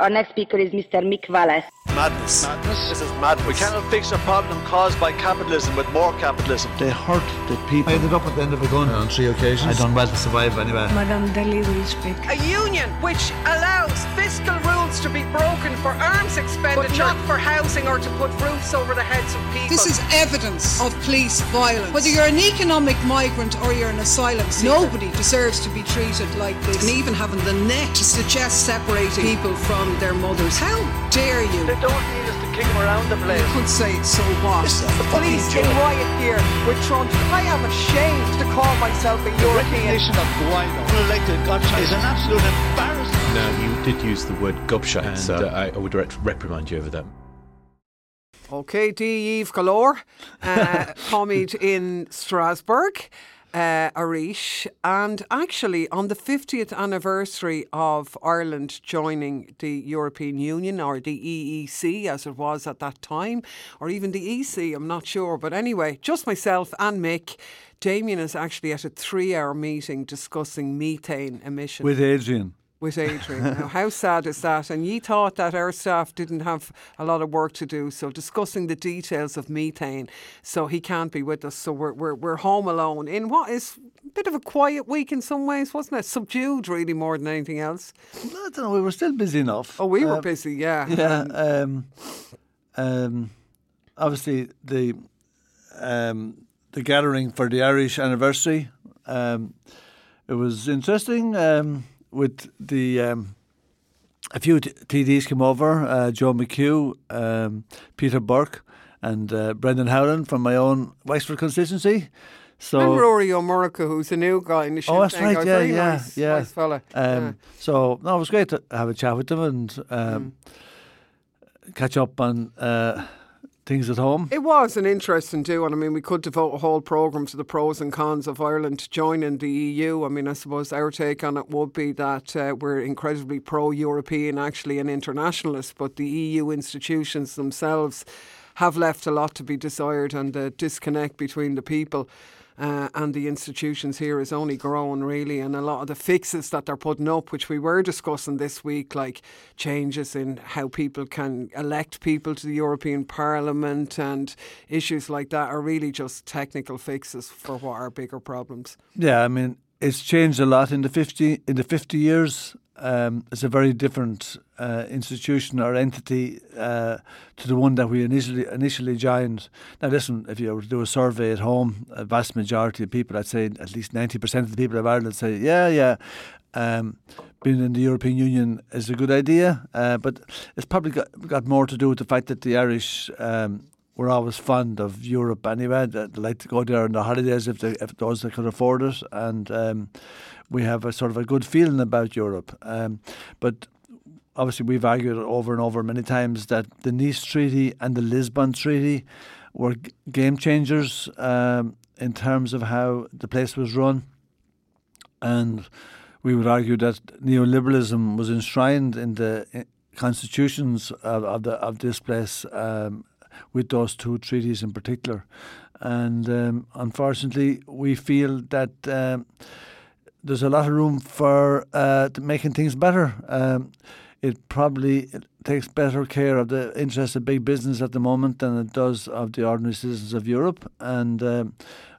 Our next speaker is Mr. Mick Wallace. Madness. Madness. This is madness. We cannot fix a problem caused by capitalism with more capitalism. They hurt the people. I ended up at the end of a gun on three occasions. I done well to survive anyway. Madame Daly will speak. A union which allows fiscal rules to be broken for arms expenditure, but not for housing or to put roofs over the heads of people. This is evidence of police violence. Whether you're an economic migrant or you're an asylum seeker, nobody deserves to be treated like this. And even having the net to suggest separating people from their mothers. How dare you? They don't need us to kick them around the place. You could say it's so what? The police in riot gear with Trump. I am ashamed to call myself a the European. recognition of Guaido, unelected Gotcha, is an absolute embarrassment. Now, you did use the word gobshite, and So- uh, I, I would rep- reprimand you over that. Okay, D. Eve Galore, uh, commied in Strasbourg, uh, Arish, and actually on the 50th anniversary of Ireland joining the European Union or the EEC as it was at that time, or even the EC, I'm not sure. But anyway, just myself and Mick. Damien is actually at a three hour meeting discussing methane emissions With Adrian. With Adrian. now, how sad is that? And ye thought that our staff didn't have a lot of work to do, so discussing the details of methane. So he can't be with us. So we're we're, we're home alone in what is a bit of a quiet week in some ways, wasn't it? Subdued, really, more than anything else. I don't know, we were still busy enough. Oh, we were Uh, busy, yeah. Yeah. Um, um, obviously, the um, the gathering for the Irish anniversary. Um, it was interesting um, with the um, a few t- TDs came over. Uh, Joe McHugh, um, Peter Burke, and uh, Brendan Howlin from my own Wexford constituency. So and Ruairí Ó Murchú, who's a new guy in the show. Oh, that's right, guy, yeah, very yeah, nice, yeah. nice fella. Um, So no, it was great to have a chat with them and um, catch up on uh, things at home. It was an interesting do, and I mean, we could devote a whole programme to the pros and cons of Ireland joining the EU. I mean, I suppose our take on it would be that uh, we're incredibly pro European, actually, and internationalist, but the EU institutions themselves have left a lot to be desired, and the disconnect between the people. Uh, and the institutions here is only growing really, and a lot of the fixes that they're putting up, which we were discussing this week, like changes in how people can elect people to the European Parliament and issues like that, are really just technical fixes for what are bigger problems. Yeah, I mean it's changed a lot in the fifty in the fifty years. Um, it's a very different uh, institution or entity uh, to the one that we initially initially joined. Now, listen, if you were to do a survey at home, a vast majority of people, I'd say at least ninety percent of the people of Ireland say, yeah, yeah. Um, being in the European Union is a good idea, uh, but it's probably got, got more to do with the fact that the Irish um, were always fond of Europe anyway. They like to go there on the holidays if they if those that could afford it, and um, we have a sort of a good feeling about Europe. Um, but obviously, we've argued over and over many times that the Nice Treaty and the Lisbon Treaty were g- game changers um, in terms of how the place was run, and we would argue that neoliberalism was enshrined in the constitutions of, of the of this place um, with those two treaties in particular. And um, unfortunately, we feel that um, there's a lot of room for uh, making things better. Um, it probably takes better care of the interests of big business at the moment than it does of the ordinary citizens of Europe. And um,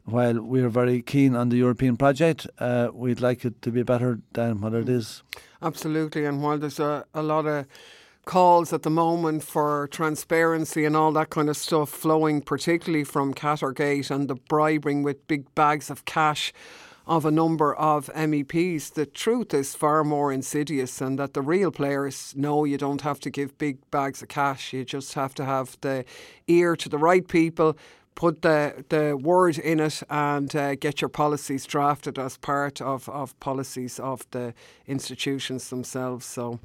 while we're very keen on the European project, uh, we'd like it to be better than what it is. Absolutely, and while there's a, a lot of calls at the moment for transparency and all that kind of stuff flowing, particularly from Qatargate and the bribing with big bags of cash of a number of MEPs, the truth is far more insidious, and that the real players know you don't have to give big bags of cash. You just have to have the ear to the right people. Put the, the word in it and uh, get your policies drafted as part of, of policies of the institutions themselves. So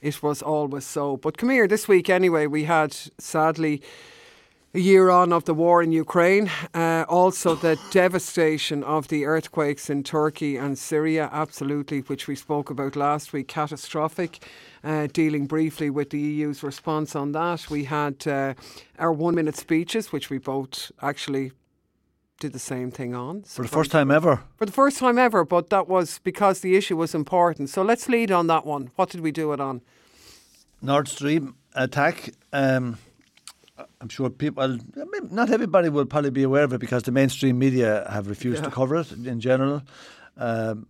it was always so. But come here, this week anyway, we had sadly a year on of the war in Ukraine, uh, also the devastation of the earthquakes in Turkey and Syria, absolutely, which we spoke about last week, catastrophic. Uh, dealing briefly with the EU's response on that, we had uh, our one minute speeches, which we both actually did the same thing on. For the first time ever. For the first time ever, but that was because the issue was important. So let's lead on that one. What did we do it on? Nord Stream attack. Um, I'm sure people, not everybody will probably be aware of it because the mainstream media have refused Yeah. to cover it in general. Um,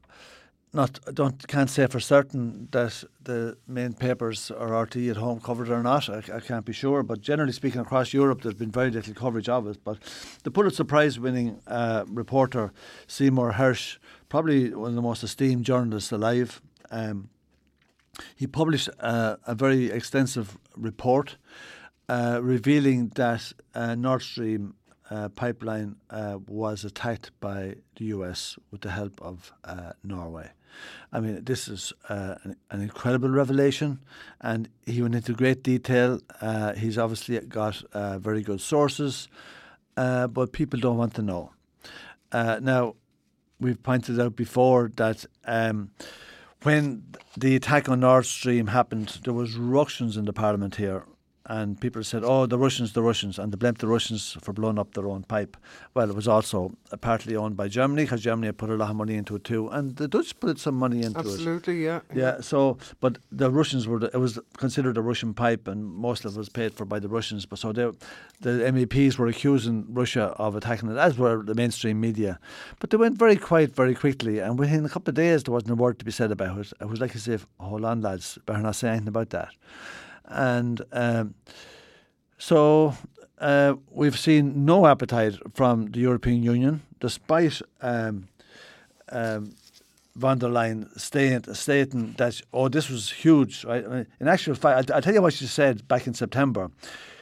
not, I don't can't say for certain that the main papers or RTÉ at home covered it or not. I, I can't be sure, but generally speaking, across Europe, there's been very little coverage of it. But the Pulitzer Prize-winning uh, reporter Seymour Hersh, probably one of the most esteemed journalists alive. Um, he published uh, a very extensive report uh, revealing that uh, Nord Stream uh, pipeline uh, was attacked by the US with the help of uh, Norway. I mean, this is uh, an, an incredible revelation, and he went into great detail. He's obviously got very good sources, but people don't want to know. Now, we've pointed out before that um, when the attack on Nord Stream happened, there was ructions in the parliament here, and people said, "Oh, the Russians, the Russians," and they blamed the Russians for blowing up their own pipe. Well, it was also partly owned by Germany because Germany had put a lot of money into it too, and the Dutch put some money into it. Absolutely, yeah. Yeah, so but the Russians were the, it was considered a Russian pipe, and most of it was paid for by the Russians. But so they, the MEPs were accusing Russia of attacking it, as were the mainstream media. But they went very quiet very quickly, and within a couple of days there wasn't a word to be said about it. It was like as if, hold on, lads, better not say anything about that. And um, so uh, we've seen no appetite from the European Union, despite. Um, um, von der Leyen stating, stating that, oh, this was huge. Right? I mean, in actual fact, I'll, I'll tell you what she said back in September.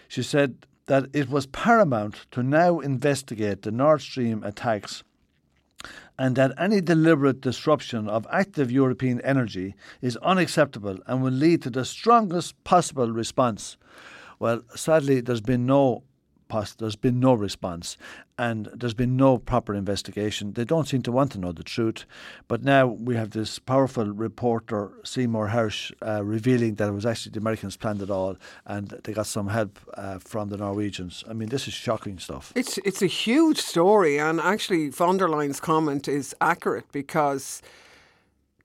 She said that it was paramount to now investigate the Nord Stream attacks and that any deliberate disruption of active European energy is unacceptable and will lead to the strongest possible response. Well, sadly, there's been no pos- there's been no response, and there's been no proper investigation. They don't seem to want to know the truth, but now we have this powerful reporter Seymour Hersh uh, revealing that it was actually the Americans planned it all, and they got some help uh, from the Norwegians. I mean, this is shocking stuff. It's it's a huge story, and actually, von der Leyen's comment is accurate because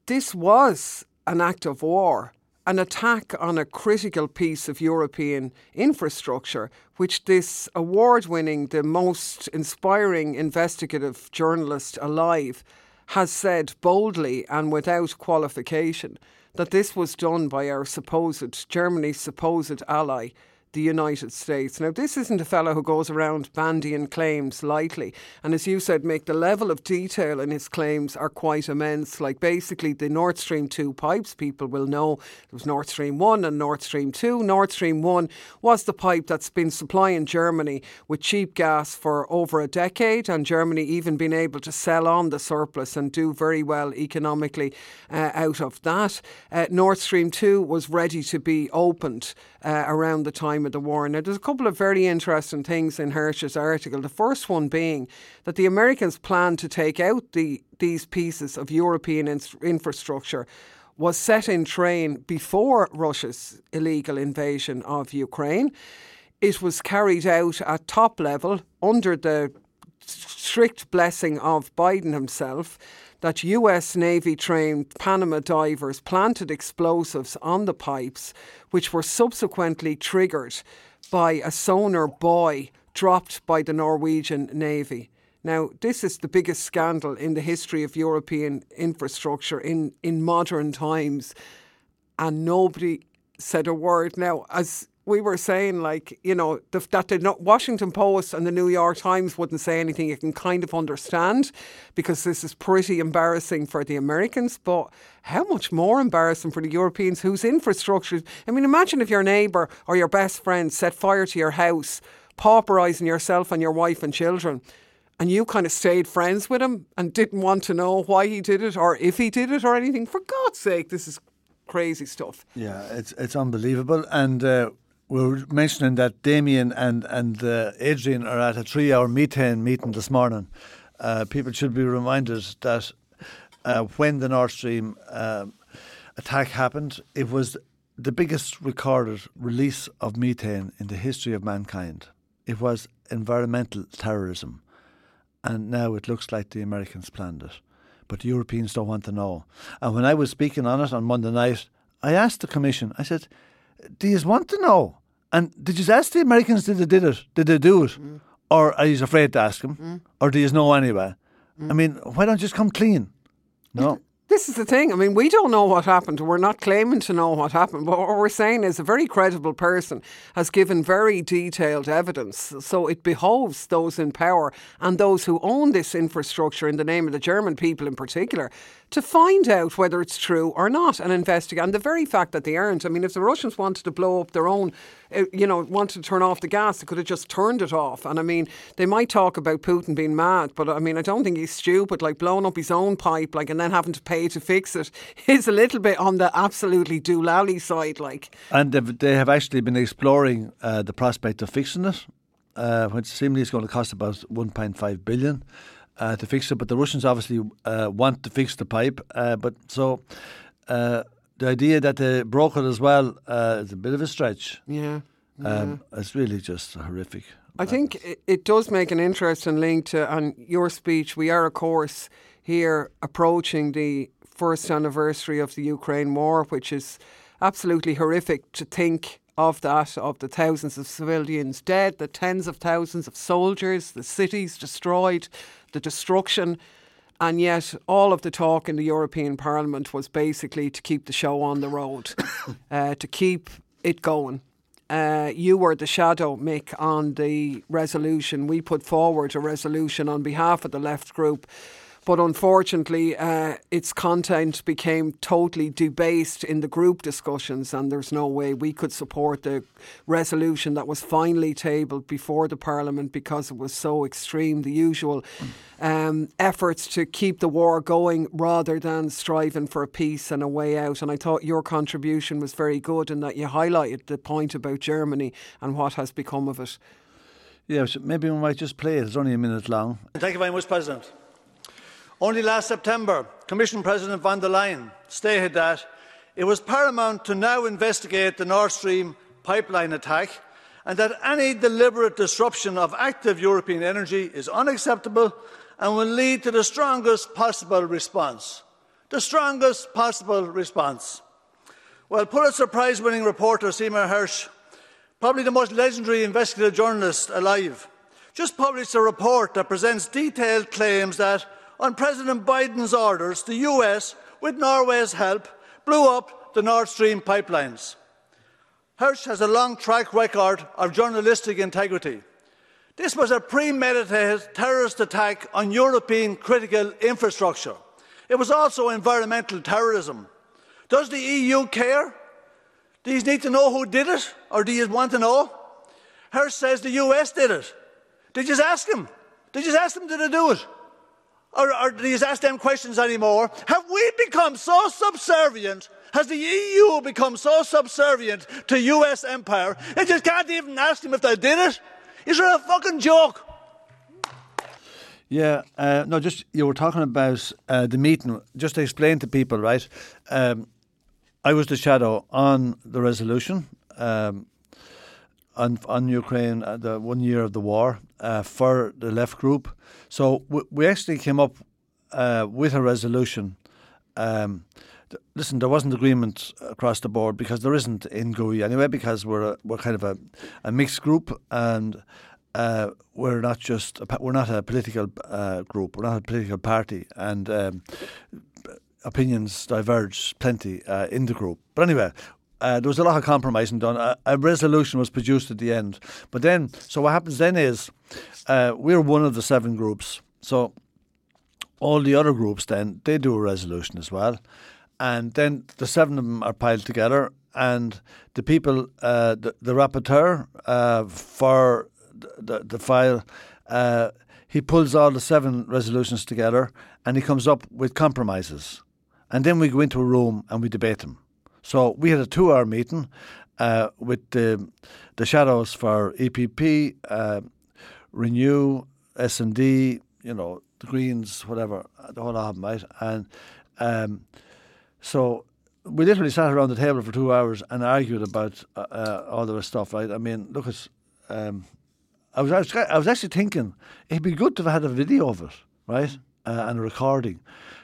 this was an act of war, an attack on a critical piece of European infrastructure, which this award winning, the most inspiring investigative journalist alive, has said boldly and without qualification that this was done by our supposed, Germany's supposed ally the United States. Now, this isn't a fellow who goes around bandying claims lightly. And as you said, Mick, the level of detail in his claims are quite immense. Like basically the Nord Stream 2 pipes, people will know there was Nord Stream 1 and Nord Stream 2. Nord Stream 1 was the pipe that's been supplying Germany with cheap gas for over a decade, and Germany even been able to sell on the surplus and do very well economically uh, out of that. Uh, Nord Stream 2 was ready to be opened uh, around the time of the war. Now, there's a couple of very interesting things in Hersh's article. The first one being that the Americans plan to take out the these pieces of European in- infrastructure was set in train before Russia's illegal invasion of Ukraine. It was carried out at top level under the strict blessing of Biden himself that US Navy trained Panama divers planted explosives on the pipes, which were subsequently triggered by a sonar buoy dropped by the Norwegian Navy. Now, this is the biggest scandal in the history of European infrastructure in, in modern times, and nobody said a word. Now, as we were saying, like, you know, the, that the Washington Post and the New York Times wouldn't say anything, you can kind of understand because this is pretty embarrassing for the Americans. But how much more embarrassing for the Europeans whose infrastructure? I mean, imagine if your neighbour or your best friend set fire to your house, pauperising yourself and your wife and children. And you kind of stayed friends with him and didn't want to know why he did it or if he did it or anything. For God's sake, this is crazy stuff. Yeah, it's it's unbelievable. And uh, we were mentioning that Damien and and uh, Adrian are at a three-hour methane meeting this morning. Uh, people should be reminded that uh, when the Nord Stream um attack happened, it was the biggest recorded release of methane in the history of mankind. It was environmental terrorism, and now it looks like the Americans planned it. But the Europeans don't want to know. And when I was speaking on it on Monday night, I asked the Commission, I said, do you want to know? And did you ask the Americans did they did it? Did they do it? Mm. Or are you afraid to ask them? Or do you know anyway? Mm. I mean, why don't you just come clean? No. This is the thing. I mean, we don't know what happened. We're not claiming to know what happened. But what we're saying is a very credible person has given very detailed evidence. So it behoves those in power and those who own this infrastructure in the name of the German people in particular to find out whether it's true or not and investigate. And the very fact that they aren't, I mean, if the Russians wanted to blow up their own, uh, you know, wanted to turn off the gas, they could have just turned it off. And I mean, they might talk about Putin being mad, but I mean, I don't think he's stupid. Like blowing up his own pipe, like, and then having to pay to fix it is a little bit on the absolutely doolally side. Like, And they have actually been exploring uh, the prospect of fixing it, uh, which seemingly is going to cost about 1.5 billion uh, to fix it. But the Russians obviously uh, want to fix the pipe. Uh, but so uh, the idea that they broke it as well uh, is a bit of a stretch. yeah. Um, It's really just horrific. I think it, it does make an interesting link to on your speech. We are, of course, here approaching the first anniversary of the Ukraine war, which is absolutely horrific to think of that, of the thousands of civilians dead, the tens of thousands of soldiers, the cities destroyed, the destruction. And yet, all of the talk in the European Parliament was basically to keep the show on the road, uh, to keep it going. Uh, you were the shadow, Mick, on the resolution. We put forward a resolution on behalf of the left group. But unfortunately, uh, its content became totally debased in the group discussions, and there's no way we could support the resolution that was finally tabled before the Parliament because it was so extreme. The usual um, efforts to keep the war going rather than striving for a peace and a way out. And I thought your contribution was very good in that you highlighted the point about Germany and what has become of it. Yeah, maybe we might just play it. It's only a minute long. Thank you very much, President. Only last September, Commission President von der Leyen stated that it was paramount to now investigate the Nord Stream pipeline attack and that any deliberate disruption of active European energy is unacceptable and will lead to the strongest possible response. The strongest possible response. Well, Pulitzer Prize winning reporter Seymour Hersh, probably the most legendary investigative journalist alive, just published a report that presents detailed claims that, on President Biden's orders, the US, with Norway's help, blew up the Nord Stream pipelines. Hersh has a long track record of journalistic integrity. This was a premeditated terrorist attack on European critical infrastructure. It was also environmental terrorism. Does the EU care? Do you need to know who did it, or do you want to know? Hersh says the US did it. Did you ask him? Did you ask them did they do it? Or, or do you ask them questions anymore? Have we become so subservient? Has the EU become so subservient to US empire? They just can't even ask them if they did it. Is it a fucking joke? Yeah, uh, no, just you were talking about uh, the meeting. Just to explain to people, right? Um, I was the shadow on the resolution um, on on Ukraine, uh, the one year of the war uh, for the left group. So w- we actually came up uh, with a resolution. Um, th- listen, there wasn't agreement across the board because there isn't in GUE anyway, because we're a, we're kind of a, a mixed group and uh, we're not just a, we're not a political uh, group, we're not a political party, and um, opinions diverge plenty uh, in the group. But anyway. Uh, there was a lot of compromising done. A, a resolution was produced at the end. But then, so what happens then is uh, we're one of the seven groups. So all the other groups then they do a resolution as well, and then the seven of them are piled together, and the people, uh, the, the rapporteur uh, for the, the file, uh, he pulls all the seven resolutions together, and he comes up with compromises, and then we go into a room and we debate them. So we had a two-hour meeting uh, with the the shadows for EPP, uh, Renew, S and D, you know, the Greens, whatever, the whole of them, right? And um, so we literally sat around the table for two hours and argued about uh, uh, all the stuff, right? I mean, look at. Um, I was, I was I was actually thinking it'd be good to have had a video of it, right, uh, and a recording,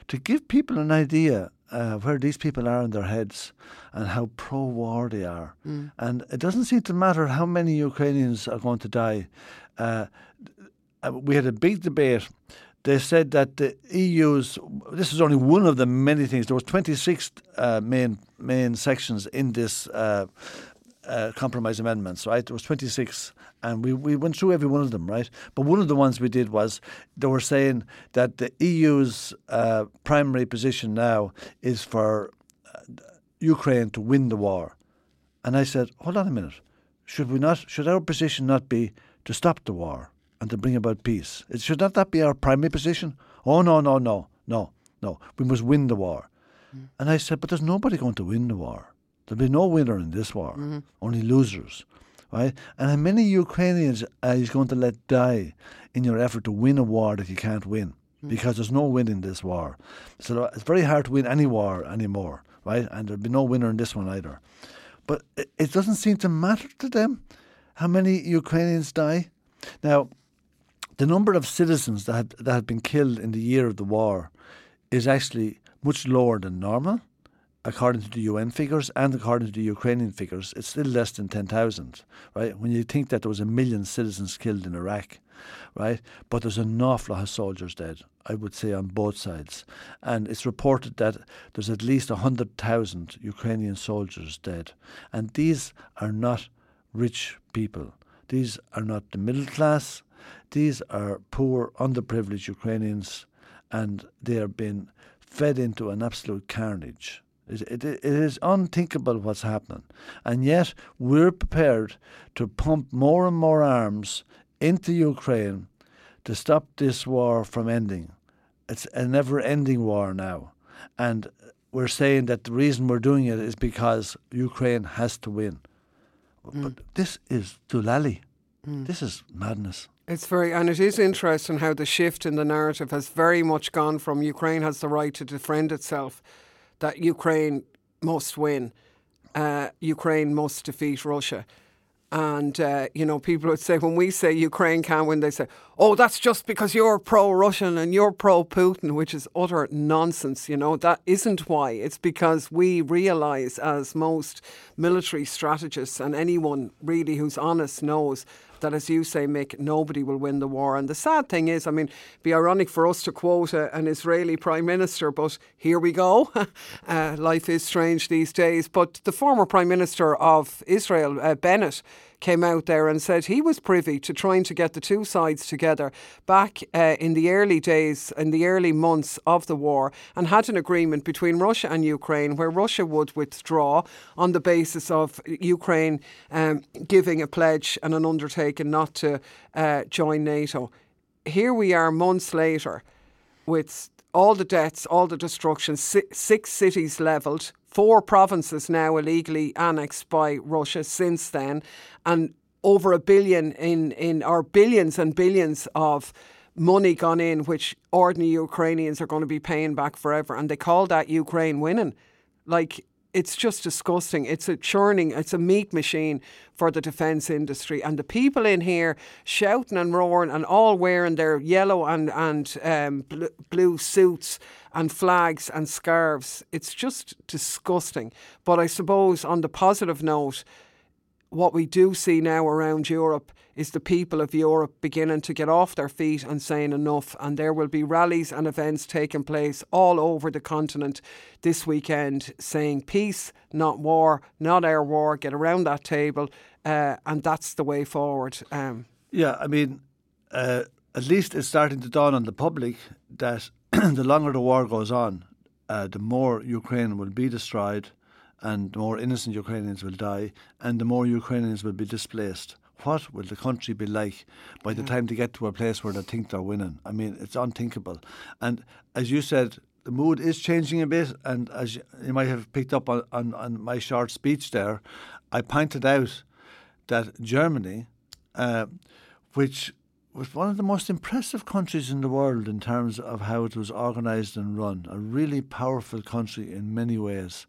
to give people an idea uh, where these people are in their heads and how pro-war they are. And it doesn't seem to matter how many Ukrainians are going to die. Uh, uh, we had a big debate. They said that the EU's this is only one of the many things. There was 26 uh, main main sections in this uh, compromise amendments, right? There was 26, and we, we went through every one of them, right? But one of the ones we did was they were saying that the EU's uh, primary position now is for uh, Ukraine to win the war. And I said, hold on a minute. Should we not? Should our position not be to stop the war and to bring about peace? It, should not that be our primary position? Oh no, no, no, no, no. We must win the war. And I said, but there's nobody going to win the war. There'll be no winner in this war, mm-hmm. only losers, right? And how many Ukrainians are you going to let die in your effort to win a war that you can't win? Mm. Because there's no win in this war. So uh, it's very hard to win any war anymore, right? And there'll be no winner in this one either. But it, it doesn't seem to matter to them how many Ukrainians die. Now, the number of citizens that had, that had been killed in the year of the war is actually much lower than normal, according to the UN figures and according to the Ukrainian figures. It's still less than 10,000, right? When you think that there was a million citizens killed in Iraq, right? But there's an awful lot of soldiers dead, I would say, on both sides. And it's reported that there's at least 100,000 Ukrainian soldiers dead. And these are not rich people. These are not the middle class. These are poor, underprivileged Ukrainians, and they are being fed into an absolute carnage. It, it, it is unthinkable what's happening. And yet, we're prepared to pump more and more arms into Ukraine to stop this war from ending. It's a never ending war now. And we're saying that the reason we're doing it is because Ukraine has to win. Mm. But this is Dulali. Mm. This is madness. It's very, and it is interesting how the shift in the narrative has very much gone from Ukraine has the right to defend itself, that Ukraine must win, uh, Ukraine must defeat Russia. And, uh, you know, people would say, when we say Ukraine can't win, they say, oh, that's just because you're pro Russian and you're pro Putin, which is utter nonsense. You know, that isn't why. It's because we realise, as most military strategists and anyone really who's honest knows, that, as you say, Mick, nobody will win the war. And the sad thing is, I mean, be ironic for us to quote a, an Israeli prime minister, but here we go. uh, life is strange these days. But the former prime minister of Israel, uh, Bennett, came out there and said he was privy to trying to get the two sides together back uh, in the early days, in the early months of the war, and had an agreement between Russia and Ukraine where Russia would withdraw on the basis of Ukraine um, giving a pledge and an undertaking not to uh, join NATO. Here we are months later with all the deaths, all the destruction, six cities levelled, four provinces now illegally annexed by Russia since then, and over a billion in, in or billions and billions of money gone in, which ordinary Ukrainians are going to be paying back forever. And they call that Ukraine winning. Like, it's just disgusting. It's a churning, it's a meat machine for the defence industry. And the people in here shouting and roaring and all wearing their yellow and, and um, bl- blue suits and flags and scarves. It's just disgusting. But I suppose on the positive note, what we do see now around Europe is the people of Europe beginning to get off their feet and saying enough. And there will be rallies and events taking place all over the continent this weekend saying peace, not war, not air war, get around that table. Uh, and that's the way forward. Um, Yeah, I mean, uh, at least it's starting to dawn on the public that the longer the war goes on, uh, the more Ukraine will be destroyed and the more innocent Ukrainians will die and the more Ukrainians will be displaced. What will the country be like by the time they get to a place where they think they're winning? I mean, it's unthinkable. And as you said, the mood is changing a bit. And as you, might have picked up on, on, on my short speech there, I pointed out that Germany, uh, which was one of the most impressive countries in the world in terms of how it was organised and run, a really powerful country in many ways.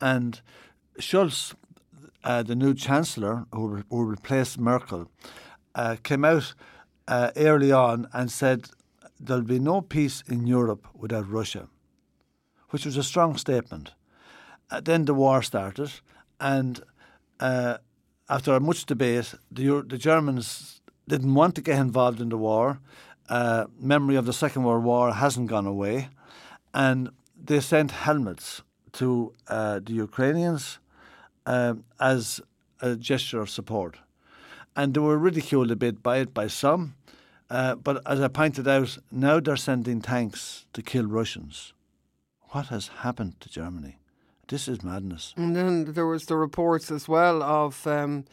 And Scholz, uh, the new chancellor who, re- who replaced Merkel, uh, came out uh, early on and said there'll be no peace in Europe without Russia. which was a strong statement. Uh, then the war started, and uh, after much debate, the, the Germans didn't want to get involved in the war. Memory of the Second World War hasn't gone away, and they sent helmets to the Ukrainians um, as a gesture of support. And they were ridiculed a bit by it by some. Uh, but as I pointed out, now they're sending tanks to kill Russians. What has happened to Germany? This is madness. And then there was the reports as well of um,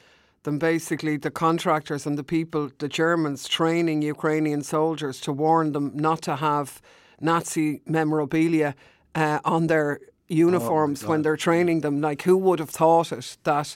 them basically the contractors and the people, the Germans, training Ukrainian soldiers to warn them not to have Nazi memorabilia uh, on their uniforms Oh when they're training them. Like, who would have thought it that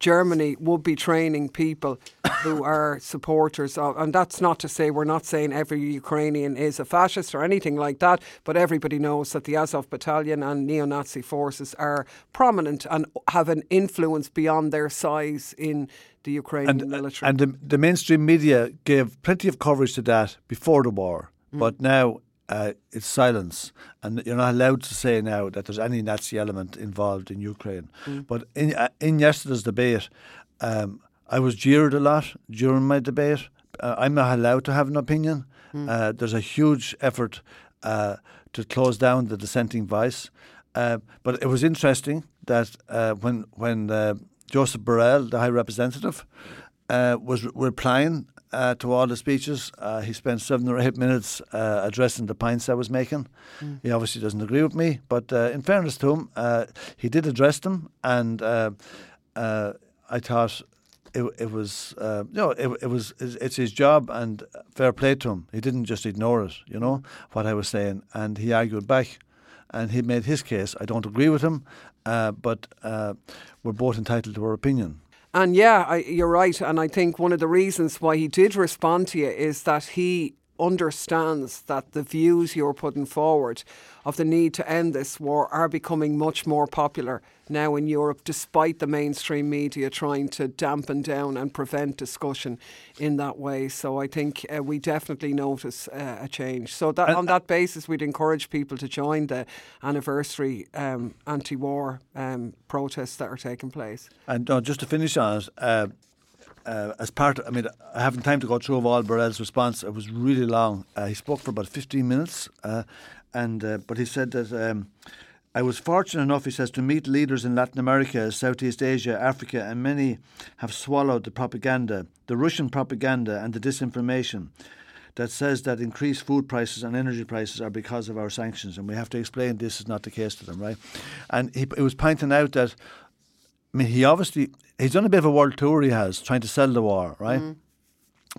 Germany would be training people who are supporters of, and that's not to say we're not saying every Ukrainian is a fascist or anything like that, but everybody knows that the Azov battalion and neo Nazi forces are prominent and have an influence beyond their size in the Ukrainian and, uh, military. and the, the mainstream media gave plenty of coverage to that before the war, but now uh, it's silence, and you're not allowed to say now that there's any Nazi element involved in Ukraine. But in uh, in yesterday's debate, um, I was jeered a lot during my debate. Uh, I'm not allowed to have an opinion. Uh, there's a huge effort uh, to close down the dissenting voice. Uh, but it was interesting that uh, when when Joseph Borrell, the High Representative, uh, was re- replying uh, to all the speeches. Uh, he spent seven or eight minutes uh, addressing the points I was making. He obviously doesn't agree with me, but uh, in fairness to him, uh, he did address them, and uh, uh, I thought it, it was uh, you know it, it was it's it's his job and fair play to him. He didn't just ignore it, you know what I was saying, and he argued back, and he made his case. I don't agree with him, uh, but uh, we're both entitled to our opinion. And yeah, I, you're right. And I think one of the reasons why he did respond to you is that he understands that the views you're putting forward of the need to end this war are becoming much more popular now in Europe, despite the mainstream media trying to dampen down and prevent discussion in that way. So I think uh, we definitely notice uh, a change. So that on that basis, we'd encourage people to join the anniversary um, anti-war um, protests that are taking place. And uh, just to finish on it, uh, as part, I mean, I haven't time to go through all Borrell's response. It was really long. Uh, he spoke for about 15 minutes, uh, and uh, but he said that um, I was fortunate enough, he says, to meet leaders in Latin America, Southeast Asia, Africa, and many have swallowed the propaganda, the Russian propaganda, and the disinformation that says that increased food prices and energy prices are because of our sanctions, and we have to explain this is not the case to them, right? And he, he was pointing out that I mean, he obviously he's done a bit of a world tour. He has trying to sell the war, right? Mm.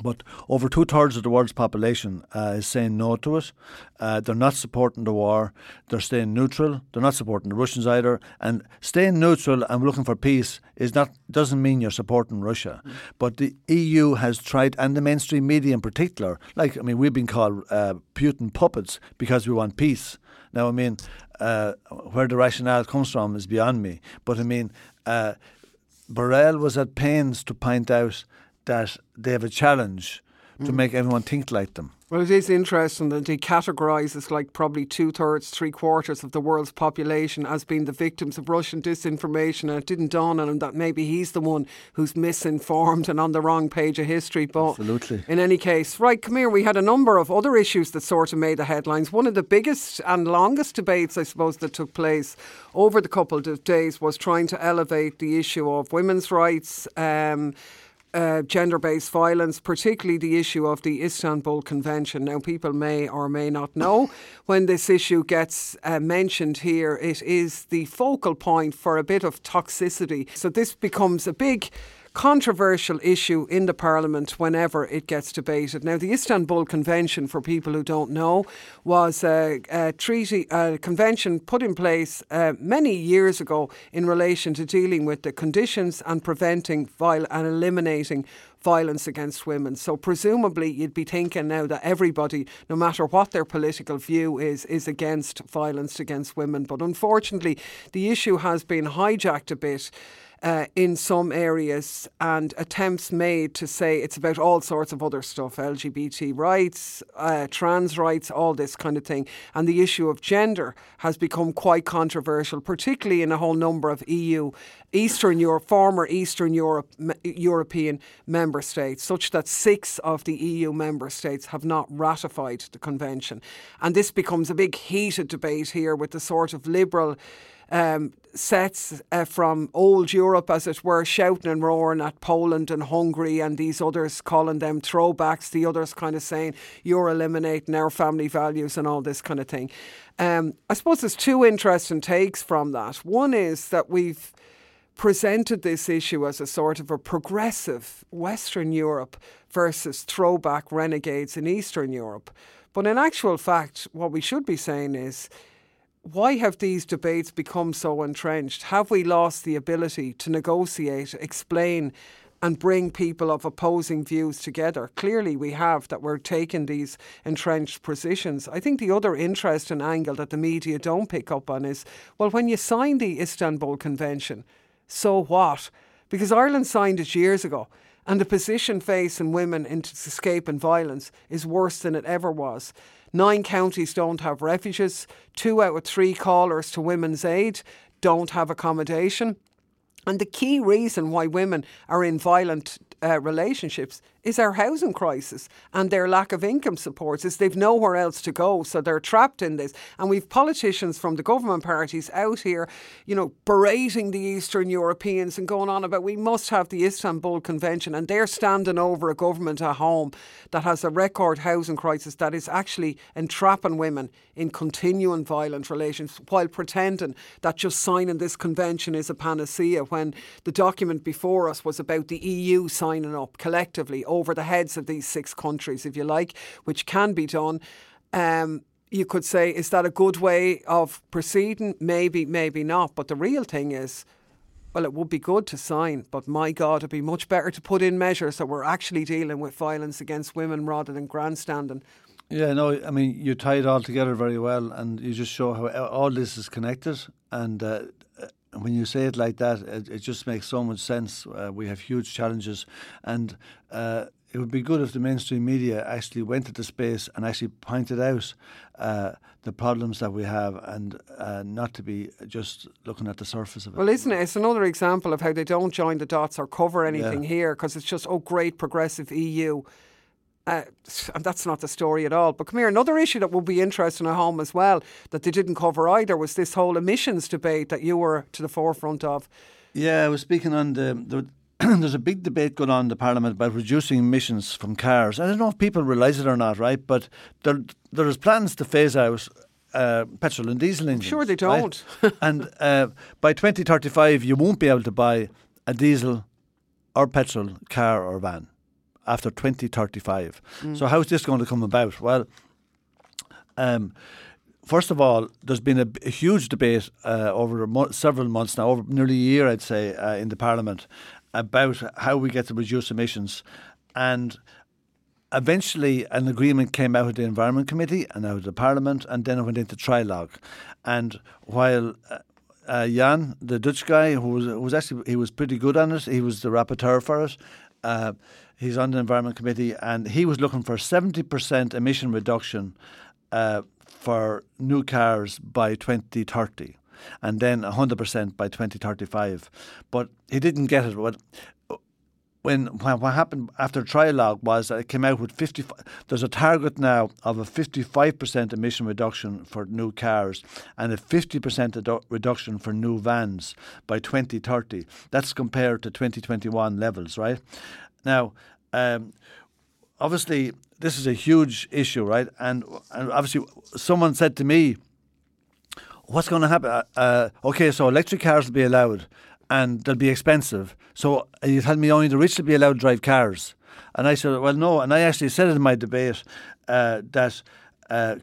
But over two thirds of the world's population uh, is saying no to it. Uh, they're not supporting the war. They're staying neutral. They're not supporting the Russians either. And staying neutral and looking for peace is not doesn't mean you're supporting Russia. But the EU has tried, and the mainstream media in particular, like I mean, we've been called uh, Putin puppets because we want peace. Now, I mean, uh, where the rationale comes from is beyond me. But I mean, uh, Borrell was at pains to point out that they have a challenge to make everyone think like them. Well, it is interesting that he categorises like probably two thirds, three quarters of the world's population as being the victims of Russian disinformation. And it didn't dawn on him that maybe he's the one who's misinformed and on the wrong page of history. But Absolutely. in any case, right, come here. We had a number of other issues that sort of made the headlines. One of the biggest and longest debates, I suppose, that took place over the couple of days was trying to elevate the issue of women's rights. Um, uh, gender based violence, particularly the issue of the Istanbul Convention. Now, people may or may not know when this issue gets uh, mentioned here, it is the focal point for a bit of toxicity. So, this becomes a big controversial issue in the Parliament whenever it gets debated. Now, the Istanbul Convention, for people who don't know, was a, a treaty, a convention put in place uh, many years ago in relation to dealing with the conditions and preventing viol- and eliminating violence against women. So presumably you'd be thinking now that everybody, no matter what their political view is, is against violence against women. But unfortunately, the issue has been hijacked a bit uh, in some areas and attempts made to say it's about all sorts of other stuff LGBT rights, uh, trans rights, all this kind of thing. And the issue of gender has become quite controversial, particularly in a whole number of EU, Eastern Europe, former Eastern Europe, European member states, such that six of the EU member states have not ratified the convention. And this becomes a big heated debate here with the sort of liberal um, sets uh, from old Europe, as it were, shouting and roaring at Poland and Hungary and these others, calling them throwbacks, the others kind of saying, you're eliminating our family values and all this kind of thing. Um, I suppose there's two interesting takes from that. One is that we've presented this issue as a sort of a progressive Western Europe versus throwback renegades in Eastern Europe. But in actual fact, what we should be saying is, why have these debates become so entrenched? Have we lost the ability to negotiate, explain, and bring people of opposing views together? Clearly, we have that we're taking these entrenched positions. I think the other interesting angle that the media don't pick up on is well, when you signed the Istanbul Convention, so what? Because Ireland signed it years ago. And the position facing women in and violence is worse than it ever was. Nine counties don't have refuges. Two out of three callers to Women's Aid don't have accommodation. And the key reason why women are in violent uh, relationships is our housing crisis and their lack of income supports is they've nowhere else to go so they're trapped in this. And we've politicians from the government parties out here you know berating the eastern europeans and going on about we must have the istanbul convention and they're standing over a government at home that has a record housing crisis that is actually entrapping women in continuing violent relations while pretending that just signing this convention is a panacea when the document before us was about the EU signing up collectively over the heads of these six countries, if you like, which can be done. Um, you could say, is that a good way of proceeding? Maybe, maybe not. But the real thing is, well, it would be good to sign, but my God, it'd be much better to put in measures that we're actually dealing with violence against women rather than grandstanding. Yeah, no, I mean, you tie it all together very well, and you just show how all this is connected. And uh, when you say it like that, it, it just makes so much sense. Uh, we have huge challenges, and uh, it would be good if the mainstream media actually went to the space and actually pointed out uh, the problems that we have, and uh, not to be just looking at the surface of it. Well, isn't it? It's another example of how they don't join the dots or cover anything yeah. here because it's just oh, great progressive EU uh, and that's not the story at all. But come here, another issue that would be interesting at home as well that they didn't cover either was this whole emissions debate that you were to the forefront of. Yeah, I was speaking on the, the there's a big debate going on in the Parliament about reducing emissions from cars. I don't know if people realise it or not, right? But there there's plans to phase out uh, petrol and diesel engines. Sure they don't. Right? and uh, by 2035, you won't be able to buy a diesel or petrol car or van after 2035. Mm. So how's this going to come about? Well, um, first of all, there's been a, a huge debate uh, over mo- several months now, over nearly a year, I'd say, uh, in the Parliament about how we get to reduce emissions. And eventually, an agreement came out of the Environment Committee and out of the Parliament, and then it went into trilogue. And while uh, uh, Jan, the Dutch guy, who was, who was actually he was pretty good on it. He was the rapporteur for it. Uh, he's on the Environment Committee, and he was looking for 70% emission reduction uh, for new cars by 2030 and then 100% by 2035. But he didn't get it. What, when, what happened after trilogue was that it came out with 50 there's a target now of a 55% emission reduction for new cars and a 50% reduction for new vans by 2030 that's compared to 2021 levels right now um, obviously, this is a huge issue, right? And, and obviously, someone said to me, What's going to happen? Uh, uh, okay, so electric cars will be allowed and they'll be expensive. So you tell me only the rich will be allowed to drive cars. And I said, Well, no. And I actually said it in my debate uh, that uh,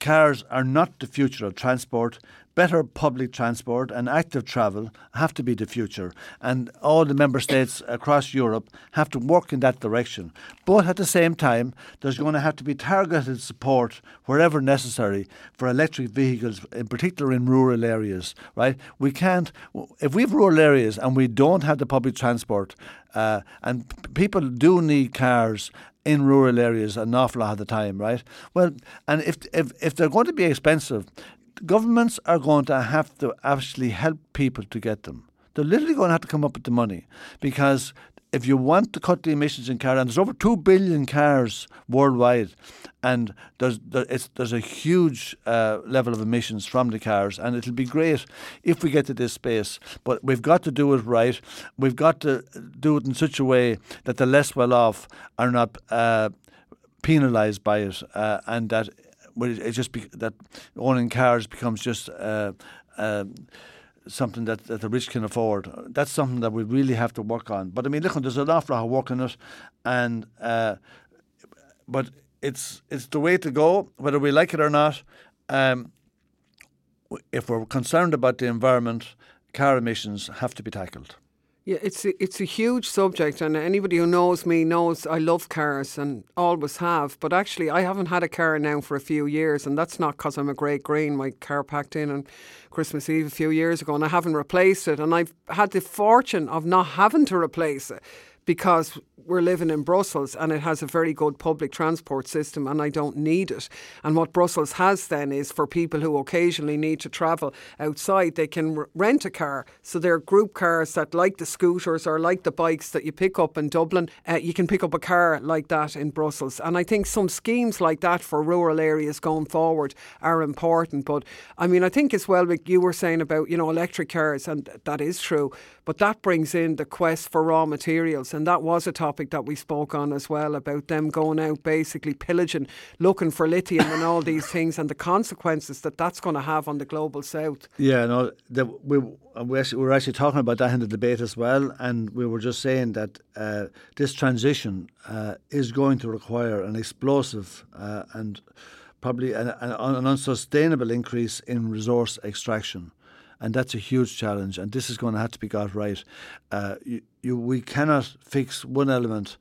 cars are not the future of transport. Better public transport and active travel have to be the future, and all the member states across Europe have to work in that direction. But at the same time, there's going to have to be targeted support wherever necessary for electric vehicles, in particular in rural areas. Right? We can't if we have rural areas and we don't have the public transport, uh, and people do need cars in rural areas an awful lot of the time, right? Well, and if if if they're going to be expensive, governments are going to have to actually help people to get them. They're literally going to have to come up with the money because if you want to cut the emissions in cars, and there's over two billion cars worldwide, and there's there, there's a huge uh, level of emissions from the cars, and it'll be great if we get to this space. But we've got to do it right. We've got to do it in such a way that the less well off are not uh, penalised by it, uh, and that it just be, that owning cars becomes just. Uh, uh, something that, that the rich can afford. That's something that we really have to work on. But I mean, look, there's an awful lot of work on it, and uh, but it's it's the way to go, whether we like it or not. Um, if we're concerned about the environment, car emissions have to be tackled. Yeah, it's a, it's a huge subject, and anybody who knows me knows I love cars and always have. But actually, I haven't had a car now for a few years, and that's not because I'm a great green. My car packed in on Christmas Eve a few years ago, and I haven't replaced it. And I've had the fortune of not having to replace it because we're living in Brussels and it has a very good public transport system and I don't need it. And what Brussels has then is for people who occasionally need to travel outside, they can r- rent a car. So they're group cars that, like the scooters or like the bikes that you pick up in Dublin, uh, you can pick up a car like that in Brussels. And I think some schemes like that for rural areas going forward are important. But I mean, I think as well, like you were saying about, you know, electric cars, and that is true. But that brings in the quest for raw materials. And that was a topic that we spoke on as well about them going out basically pillaging, looking for lithium and all these things and the consequences that that's going to have on the global south. Yeah, no, the, we, we, actually, we were actually talking about that in the debate as well. And we were just saying that uh, this transition uh, is going to require an explosive uh, and probably an, an unsustainable increase in resource extraction and that's a huge challenge. And this is going to have to be got right. Uh, you, you, we cannot fix one element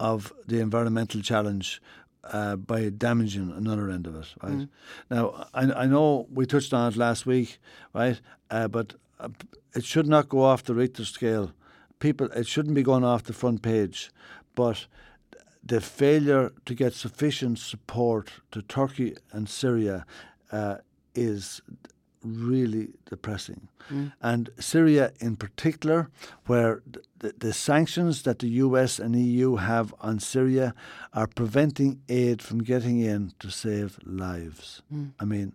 of the environmental challenge uh, by damaging another end of it. Right mm. now, I, I know we touched on it last week, right? Uh, but uh, it should not go off the Richter scale. People, it shouldn't be going off the front page, but the failure to get sufficient support to Turkey and Syria uh, is really depressing. Mm. And Syria, in particular, where the, the, sanctions that the US and EU have on Syria are preventing aid from getting in to save lives. Mm. I mean,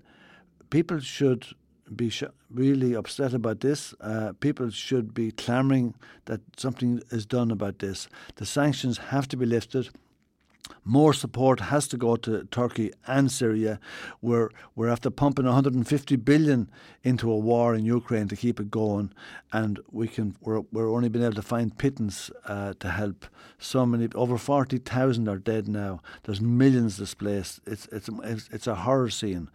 people should be sh- really upset about this. Uh, people should be clamouring that something is done about this. The sanctions have to be lifted more support has to go to Turkey and Syria. We're we're after pumping 150 billion into a war in Ukraine to keep it going, and we can we're, we're only been able to find pittance uh, to help. So many over 40,000 are dead now. There's millions displaced. It's it's it's, a horror scene,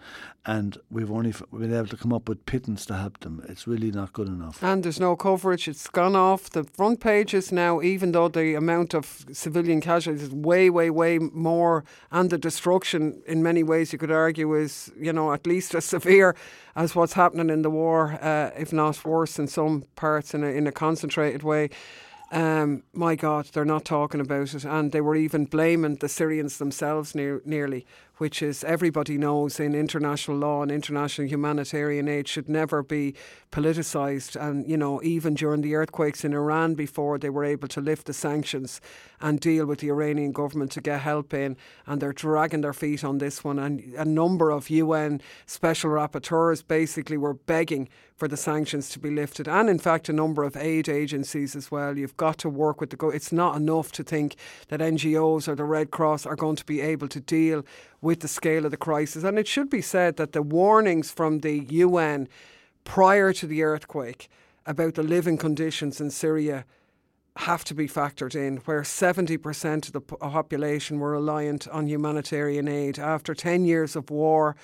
and we've only been able to come up with pittance to help them. It's really not good enough. And there's no coverage. It's gone off the front pages now, even though the amount of civilian casualties is way way way more, and the destruction in many ways you could argue is you know at least as severe as what's happening in the war, uh, if not worse in some parts in a, in a concentrated way. Um, my God, they're not talking about it, and they were even blaming the Syrians themselves near, nearly which is everybody knows in international law and international humanitarian aid should never be politicised. And, you know, even during the earthquakes in Iran before they were able to lift the sanctions and deal with the Iranian government to get help in, and they're dragging their feet on this one. And a number of UN special rapporteurs basically were begging for the sanctions to be lifted, and in fact, a number of aid agencies as well. You've got to work with the go. It's not enough to think that NGOs or the Red Cross are going to be able to deal with the scale of the crisis. And it should be said that the warnings from the UN prior to the earthquake about the living conditions in Syria have to be factored in, where 70% of the population were reliant on humanitarian aid. After 10 years of war,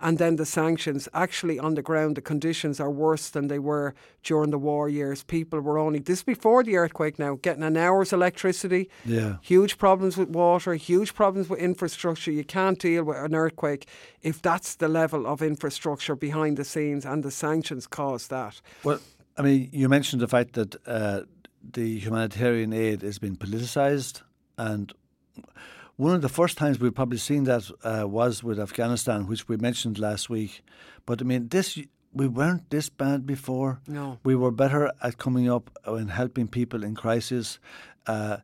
and then the sanctions. Actually, on the ground, the conditions are worse than they were during the war years. People were only, this before the earthquake now, getting an hour's electricity. Yeah. Huge problems with water, huge problems with infrastructure. You can't deal with an earthquake if that's the level of infrastructure behind the scenes, and the sanctions caused that. Well, I mean, you mentioned the fact that uh, the humanitarian aid has been politicised, and one of the first times we've probably seen that uh, was with Afghanistan, which we mentioned last week. But I mean, this we weren't this bad before. No. we were better at coming up and helping people in crisis. Uh,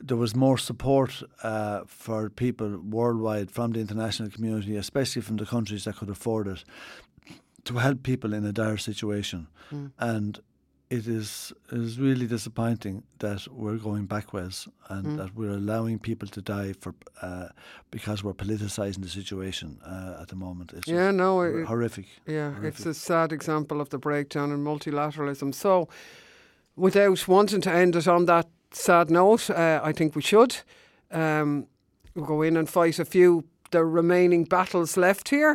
there was more support uh, for people worldwide from the international community, especially from the countries that could afford it, to help people in a dire situation. And it is it is really disappointing that we're going backwards and that we're allowing people to die for uh, because we're politicising the situation uh, at the moment. It's Yeah, no, it- horrific. Yeah, horrific. it's a sad example of the breakdown in multilateralism. So, without wanting to end it on that sad note, uh, I think we should. Um, we'll go in and fight a few the remaining battles left here.